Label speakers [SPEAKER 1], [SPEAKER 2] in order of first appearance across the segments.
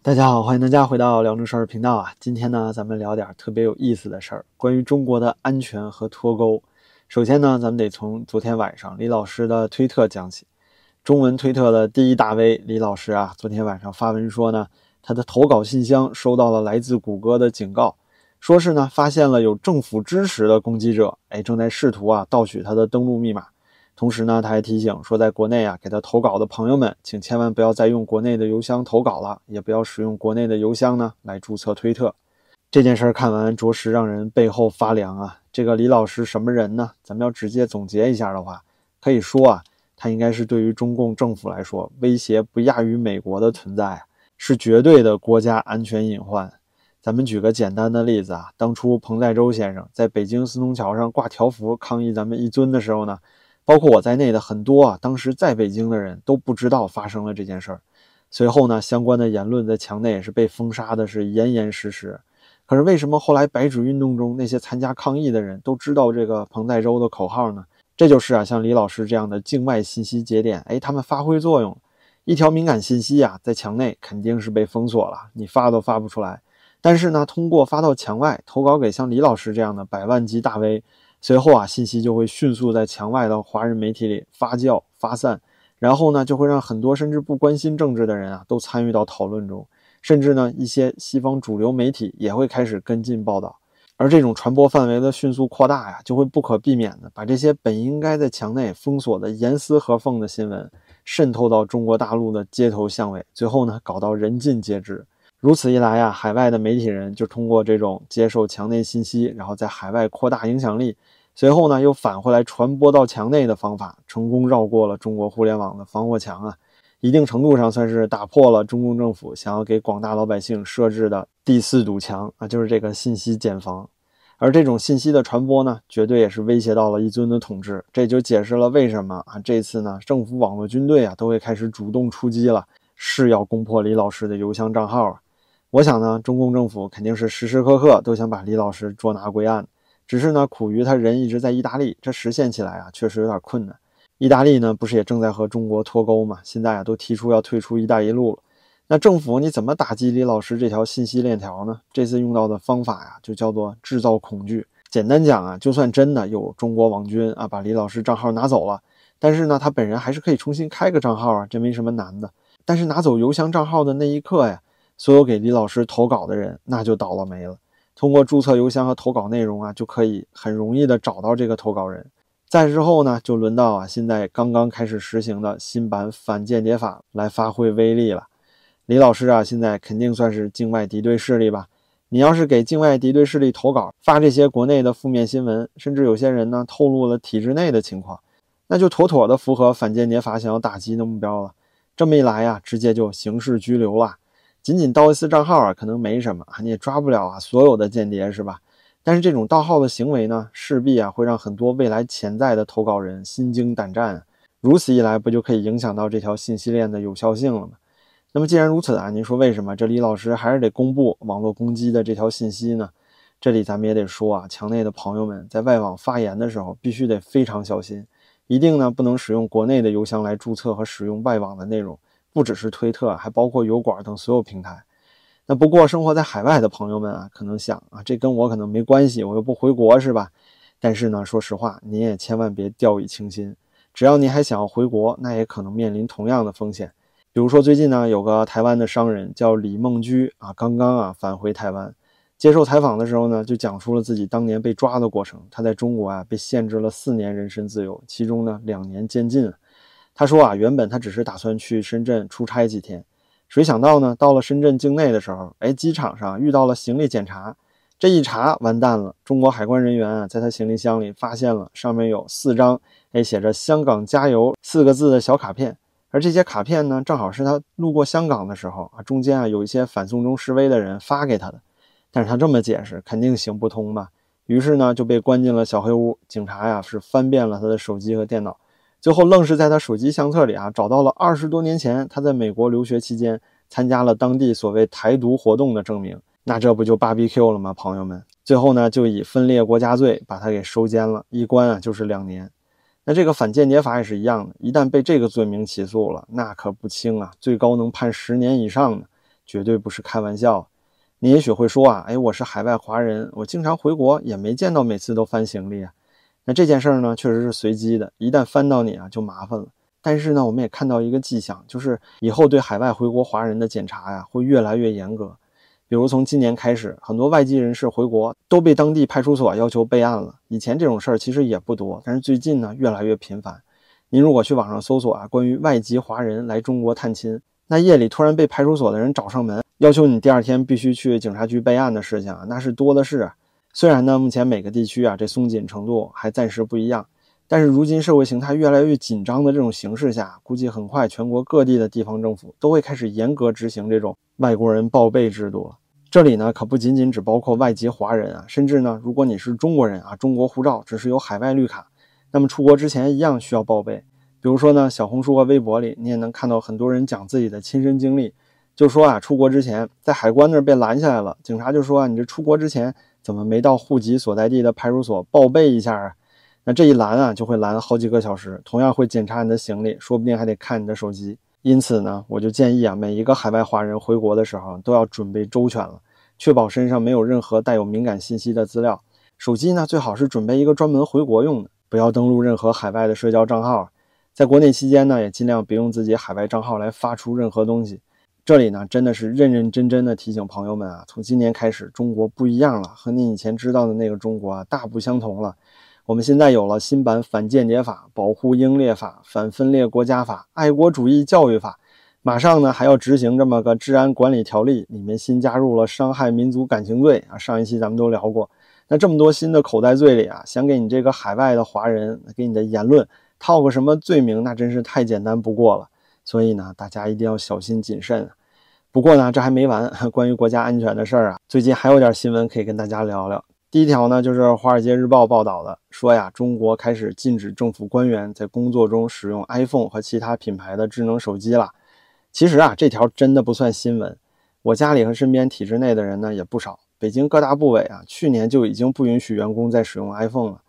[SPEAKER 1] 大家好，欢迎大家回到辽宁事儿频道啊！今天呢，咱们聊点特别有意思的事儿，关于中国的安全和脱钩。首先呢，咱们得从昨天晚上李老师的推特讲起。中文推特的第一大 V 李老师啊，昨天晚上发文说呢，他的投稿信箱收到了来自谷歌的警告，说是呢发现了有政府支持的攻击者，哎，正在试图啊盗取他的登录密码。同时呢，他还提醒说，在国内啊，给他投稿的朋友们，请千万不要再用国内的邮箱投稿了，也不要使用国内的邮箱呢来注册推特。这件事儿看完，着实让人背后发凉啊！这个李老师什么人呢？咱们要直接总结一下的话，可以说啊，他应该是对于中共政府来说，威胁不亚于美国的存在，是绝对的国家安全隐患。咱们举个简单的例子啊，当初彭在洲先生在北京四通桥上挂条幅抗议咱们一尊的时候呢？包括我在内的很多啊，当时在北京的人都不知道发生了这件事儿。随后呢，相关的言论在墙内也是被封杀的，是严严实实。可是为什么后来白纸运动中那些参加抗议的人都知道这个彭在洲的口号呢？这就是啊，像李老师这样的境外信息节点，哎，他们发挥作用。一条敏感信息啊，在墙内肯定是被封锁了，你发都发不出来。但是呢，通过发到墙外，投稿给像李老师这样的百万级大 V。随后啊，信息就会迅速在墙外的华人媒体里发酵发散，然后呢，就会让很多甚至不关心政治的人啊，都参与到讨论中，甚至呢，一些西方主流媒体也会开始跟进报道，而这种传播范围的迅速扩大呀，就会不可避免的把这些本应该在墙内封锁的严丝合缝的新闻，渗透到中国大陆的街头巷尾，最后呢，搞到人尽皆知。如此一来呀，海外的媒体人就通过这种接受墙内信息，然后在海外扩大影响力，随后呢又返回来传播到墙内的方法，成功绕过了中国互联网的防火墙啊，一定程度上算是打破了中共政府想要给广大老百姓设置的第四堵墙啊，就是这个信息茧房。而这种信息的传播呢，绝对也是威胁到了一尊的统治，这就解释了为什么啊这次呢政府网络军队啊都会开始主动出击了，是要攻破李老师的邮箱账号啊。我想呢，中共政府肯定是时时刻刻都想把李老师捉拿归案，只是呢，苦于他人一直在意大利，这实现起来啊，确实有点困难。意大利呢，不是也正在和中国脱钩吗？现在啊，都提出要退出“一带一路”了。那政府你怎么打击李老师这条信息链条呢？这次用到的方法呀，就叫做制造恐惧。简单讲啊，就算真的有中国网军啊把李老师账号拿走了，但是呢，他本人还是可以重新开个账号啊，这没什么难的。但是拿走邮箱账号的那一刻呀。所有给李老师投稿的人，那就倒了霉了。通过注册邮箱和投稿内容啊，就可以很容易的找到这个投稿人。再之后呢，就轮到啊，现在刚刚开始实行的新版反间谍法来发挥威力了。李老师啊，现在肯定算是境外敌对势力吧？你要是给境外敌对势力投稿，发这些国内的负面新闻，甚至有些人呢透露了体制内的情况，那就妥妥的符合反间谍法想要打击的目标了。这么一来呀，直接就刑事拘留了。仅仅盗一次账号啊，可能没什么啊，你也抓不了啊，所有的间谍是吧？但是这种盗号的行为呢，势必啊会让很多未来潜在的投稿人心惊胆战。如此一来，不就可以影响到这条信息链的有效性了吗？那么既然如此啊，您说为什么这李老师还是得公布网络攻击的这条信息呢？这里咱们也得说啊，墙内的朋友们在外网发言的时候，必须得非常小心，一定呢不能使用国内的邮箱来注册和使用外网的内容。不只是推特，还包括油管等所有平台。那不过生活在海外的朋友们啊，可能想啊，这跟我可能没关系，我又不回国，是吧？但是呢，说实话，您也千万别掉以轻心。只要您还想要回国，那也可能面临同样的风险。比如说最近呢，有个台湾的商人叫李梦居啊，刚刚啊返回台湾，接受采访的时候呢，就讲述了自己当年被抓的过程。他在中国啊被限制了四年人身自由，其中呢两年监禁。他说啊，原本他只是打算去深圳出差几天，谁想到呢？到了深圳境内的时候，哎，机场上遇到了行李检查，这一查完蛋了，中国海关人员啊，在他行李箱里发现了上面有四张哎写着“香港加油”四个字的小卡片，而这些卡片呢，正好是他路过香港的时候啊，中间啊有一些反送中示威的人发给他的，但是他这么解释肯定行不通吧？于是呢就被关进了小黑屋，警察呀是翻遍了他的手机和电脑。最后愣是在他手机相册里啊找到了二十多年前他在美国留学期间参加了当地所谓台独活动的证明，那这不就 BBQ 了吗？朋友们，最后呢就以分裂国家罪把他给收监了，一关啊就是两年。那这个反间谍法也是一样的，一旦被这个罪名起诉了，那可不轻啊，最高能判十年以上呢。绝对不是开玩笑。你也许会说啊，哎，我是海外华人，我经常回国，也没见到每次都翻行李啊。那这件事儿呢，确实是随机的，一旦翻到你啊，就麻烦了。但是呢，我们也看到一个迹象，就是以后对海外回国华人的检查呀，会越来越严格。比如从今年开始，很多外籍人士回国都被当地派出所要求备案了。以前这种事儿其实也不多，但是最近呢，越来越频繁。您如果去网上搜索啊，关于外籍华人来中国探亲，那夜里突然被派出所的人找上门。要求你第二天必须去警察局备案的事情啊，那是多的是。虽然呢，目前每个地区啊这松紧程度还暂时不一样，但是如今社会形态越来越紧张的这种形势下，估计很快全国各地的地方政府都会开始严格执行这种外国人报备制度了。这里呢可不仅仅只包括外籍华人啊，甚至呢，如果你是中国人啊，中国护照只是有海外绿卡，那么出国之前一样需要报备。比如说呢，小红书和微博里你也能看到很多人讲自己的亲身经历。就说啊，出国之前在海关那儿被拦下来了，警察就说啊，你这出国之前怎么没到户籍所在地的派出所报备一下啊？那这一拦啊，就会拦好几个小时，同样会检查你的行李，说不定还得看你的手机。因此呢，我就建议啊，每一个海外华人回国的时候都要准备周全了，确保身上没有任何带有敏感信息的资料。手机呢，最好是准备一个专门回国用的，不要登录任何海外的社交账号。在国内期间呢，也尽量别用自己海外账号来发出任何东西。这里呢，真的是认认真真的提醒朋友们啊，从今年开始，中国不一样了，和您以前知道的那个中国啊，大不相同了。我们现在有了新版反间谍法、保护英烈法、反分裂国家法、爱国主义教育法，马上呢还要执行这么个治安管理条例，里面新加入了伤害民族感情罪啊。上一期咱们都聊过，那这么多新的口袋罪里啊，想给你这个海外的华人给你的言论套个什么罪名，那真是太简单不过了。所以呢，大家一定要小心谨慎。不过呢，这还没完。关于国家安全的事儿啊，最近还有点新闻可以跟大家聊聊。第一条呢，就是《华尔街日报》报道的，说呀，中国开始禁止政府官员在工作中使用 iPhone 和其他品牌的智能手机了。其实啊，这条真的不算新闻。我家里和身边体制内的人呢也不少。北京各大部委啊，去年就已经不允许员工再使用 iPhone 了。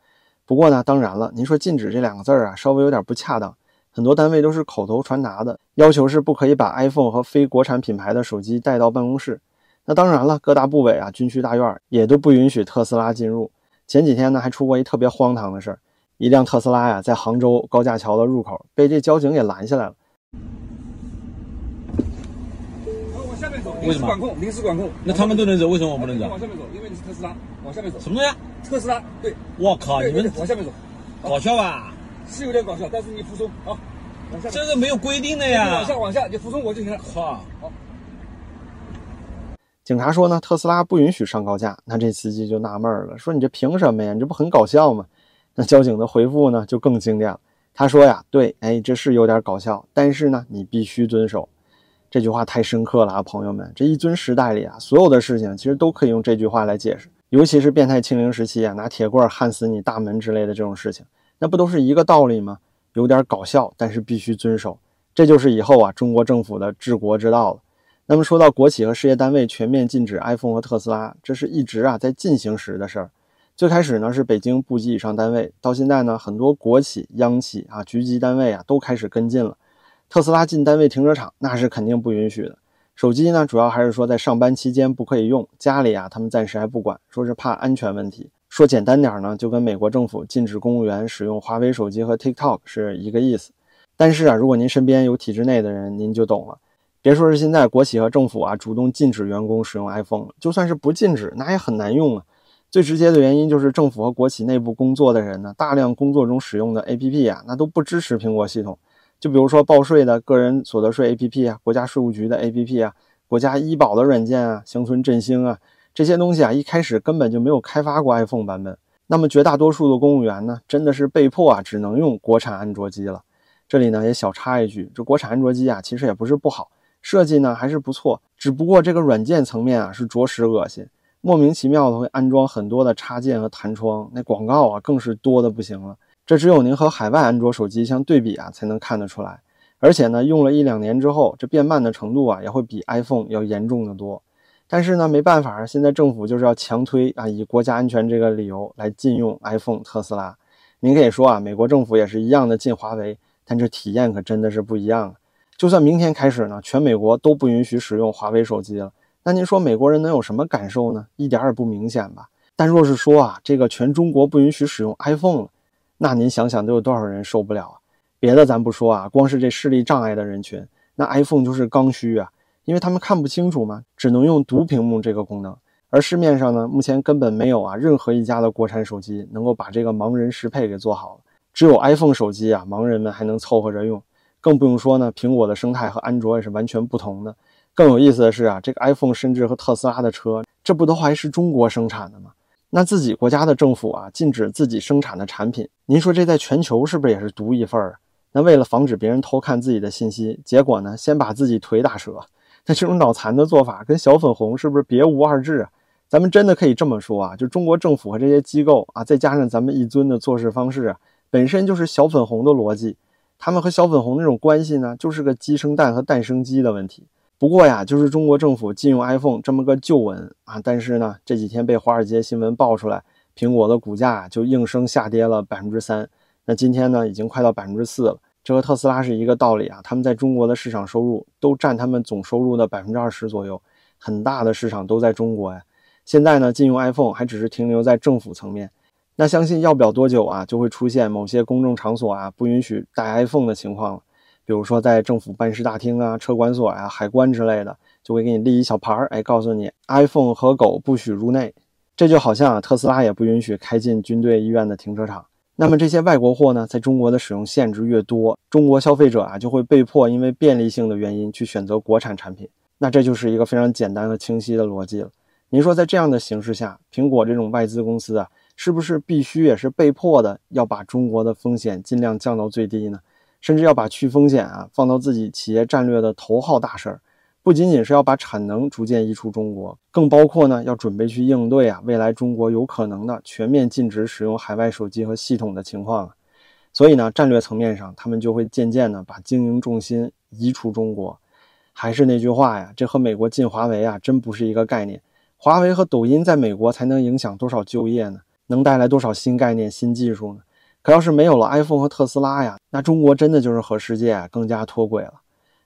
[SPEAKER 1] 不过呢，当然了，您说禁止这两个字儿啊，稍微有点不恰当。很多单位都是口头传达的，要求是不可以把 iPhone 和非国产品牌的手机带到办公室。那当然了，各大部委啊、军区大院也都不允许特斯拉进入。前几天呢，还出过一特别荒唐的事儿，一辆特斯拉呀，在杭州高架桥的入口被这交警给拦下来了。
[SPEAKER 2] 往下面走，临时管控，临时管控。
[SPEAKER 3] 那他们都能走，为什么我不能走？
[SPEAKER 2] 往下面走，因为你是特斯拉，往下面走。
[SPEAKER 3] 什么东西？
[SPEAKER 2] 特斯拉，对。
[SPEAKER 3] 我靠，你们
[SPEAKER 2] 往下面走，
[SPEAKER 3] 搞笑吧？
[SPEAKER 2] 是有点搞笑，但是你服从，好。
[SPEAKER 3] 这个没有规定的呀，
[SPEAKER 2] 往下往下，你服从我就行了。好，好。
[SPEAKER 1] 警察说呢，特斯拉不允许上高架。那这司机就纳闷了，说你这凭什么呀？你这不很搞笑吗？那交警的回复呢就更经典了。他说呀，对，哎，这是有点搞笑，但是呢，你必须遵守。这句话太深刻了啊，朋友们，这一尊时代里啊，所有的事情其实都可以用这句话来解释。尤其是变态清零时期啊，拿铁棍焊死你大门之类的这种事情，那不都是一个道理吗？有点搞笑，但是必须遵守，这就是以后啊中国政府的治国之道了。那么说到国企和事业单位全面禁止 iPhone 和特斯拉，这是一直啊在进行时的事儿。最开始呢是北京部级以上单位，到现在呢很多国企、央企啊局级单位啊都开始跟进了。特斯拉进单位停车场那是肯定不允许的。手机呢主要还是说在上班期间不可以用，家里啊他们暂时还不管，说是怕安全问题。说简单点呢，就跟美国政府禁止公务员使用华为手机和 TikTok 是一个意思。但是啊，如果您身边有体制内的人，您就懂了。别说是现在国企和政府啊主动禁止员工使用 iPhone，就算是不禁止，那也很难用啊。最直接的原因就是政府和国企内部工作的人呢，大量工作中使用的 APP 啊，那都不支持苹果系统。就比如说报税的个人所得税 APP 啊，国家税务局的 APP 啊，国家医保的软件啊，乡村振兴啊。这些东西啊，一开始根本就没有开发过 iPhone 版本。那么绝大多数的公务员呢，真的是被迫啊，只能用国产安卓机了。这里呢也小插一句，这国产安卓机啊，其实也不是不好，设计呢还是不错。只不过这个软件层面啊，是着实恶心，莫名其妙的会安装很多的插件和弹窗，那广告啊更是多的不行了。这只有您和海外安卓手机相对比啊，才能看得出来。而且呢，用了一两年之后，这变慢的程度啊，也会比 iPhone 要严重的多。但是呢，没办法，现在政府就是要强推啊，以国家安全这个理由来禁用 iPhone、特斯拉。您可以说啊，美国政府也是一样的禁华为，但这体验可真的是不一样。就算明天开始呢，全美国都不允许使用华为手机了，那您说美国人能有什么感受呢？一点也不明显吧？但若是说啊，这个全中国不允许使用 iPhone 了，那您想想都有多少人受不了啊？别的咱不说啊，光是这视力障碍的人群，那 iPhone 就是刚需啊，因为他们看不清楚嘛，只能用读屏幕这个功能。而市面上呢，目前根本没有啊任何一家的国产手机能够把这个盲人适配给做好了，只有 iPhone 手机啊，盲人们还能凑合着用。更不用说呢，苹果的生态和安卓也是完全不同的。更有意思的是啊，这个 iPhone 甚至和特斯拉的车，这不都还是中国生产的吗？那自己国家的政府啊，禁止自己生产的产品，您说这在全球是不是也是独一份儿？那为了防止别人偷看自己的信息，结果呢，先把自己腿打折。那这种脑残的做法，跟小粉红是不是别无二致啊？咱们真的可以这么说啊，就中国政府和这些机构啊，再加上咱们一尊的做事方式啊，本身就是小粉红的逻辑。他们和小粉红那种关系呢，就是个鸡生蛋和蛋生鸡的问题。不过呀，就是中国政府禁用 iPhone 这么个旧闻啊，但是呢，这几天被华尔街新闻爆出来，苹果的股价就应声下跌了百分之三。那今天呢，已经快到百分之四了。这和特斯拉是一个道理啊，他们在中国的市场收入都占他们总收入的百分之二十左右，很大的市场都在中国呀。现在呢，禁用 iPhone 还只是停留在政府层面。那相信要不了多久啊，就会出现某些公众场所啊不允许带 iPhone 的情况了。比如说在政府办事大厅啊、车管所呀、海关之类的，就会给你立一小牌儿，哎，告诉你 iPhone 和狗不许入内。这就好像啊，特斯拉也不允许开进军队医院的停车场。那么这些外国货呢，在中国的使用限制越多，中国消费者啊就会被迫因为便利性的原因去选择国产产品。那这就是一个非常简单和清晰的逻辑了。您说在这样的形势下，苹果这种外资公司啊？是不是必须也是被迫的要把中国的风险尽量降到最低呢？甚至要把去风险啊放到自己企业战略的头号大事儿，不仅仅是要把产能逐渐移出中国，更包括呢要准备去应对啊未来中国有可能的全面禁止使用海外手机和系统的情况。所以呢，战略层面上，他们就会渐渐的把经营重心移出中国。还是那句话呀，这和美国禁华为啊真不是一个概念。华为和抖音在美国才能影响多少就业呢？能带来多少新概念、新技术呢？可要是没有了 iPhone 和特斯拉呀，那中国真的就是和世界更加脱轨了。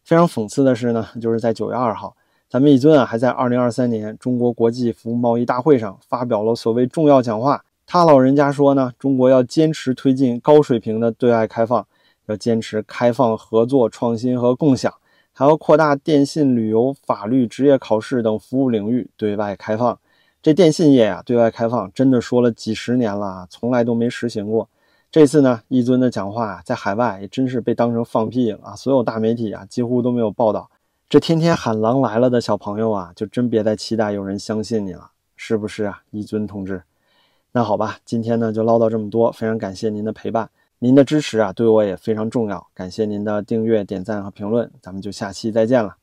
[SPEAKER 1] 非常讽刺的是呢，就是在九月二号，咱们一尊啊还在二零二三年中国国际服务贸易大会上发表了所谓重要讲话。他老人家说呢，中国要坚持推进高水平的对外开放，要坚持开放、合作、创新和共享，还要扩大电信、旅游、法律、职业考试等服务领域对外开放。这电信业啊，对外开放真的说了几十年了，从来都没实行过。这次呢，一尊的讲话在海外也真是被当成放屁了啊！所有大媒体啊，几乎都没有报道。这天天喊“狼来了”的小朋友啊，就真别再期待有人相信你了，是不是啊，一尊同志？那好吧，今天呢就唠叨这么多，非常感谢您的陪伴，您的支持啊，对我也非常重要。感谢您的订阅、点赞和评论，咱们就下期再见了。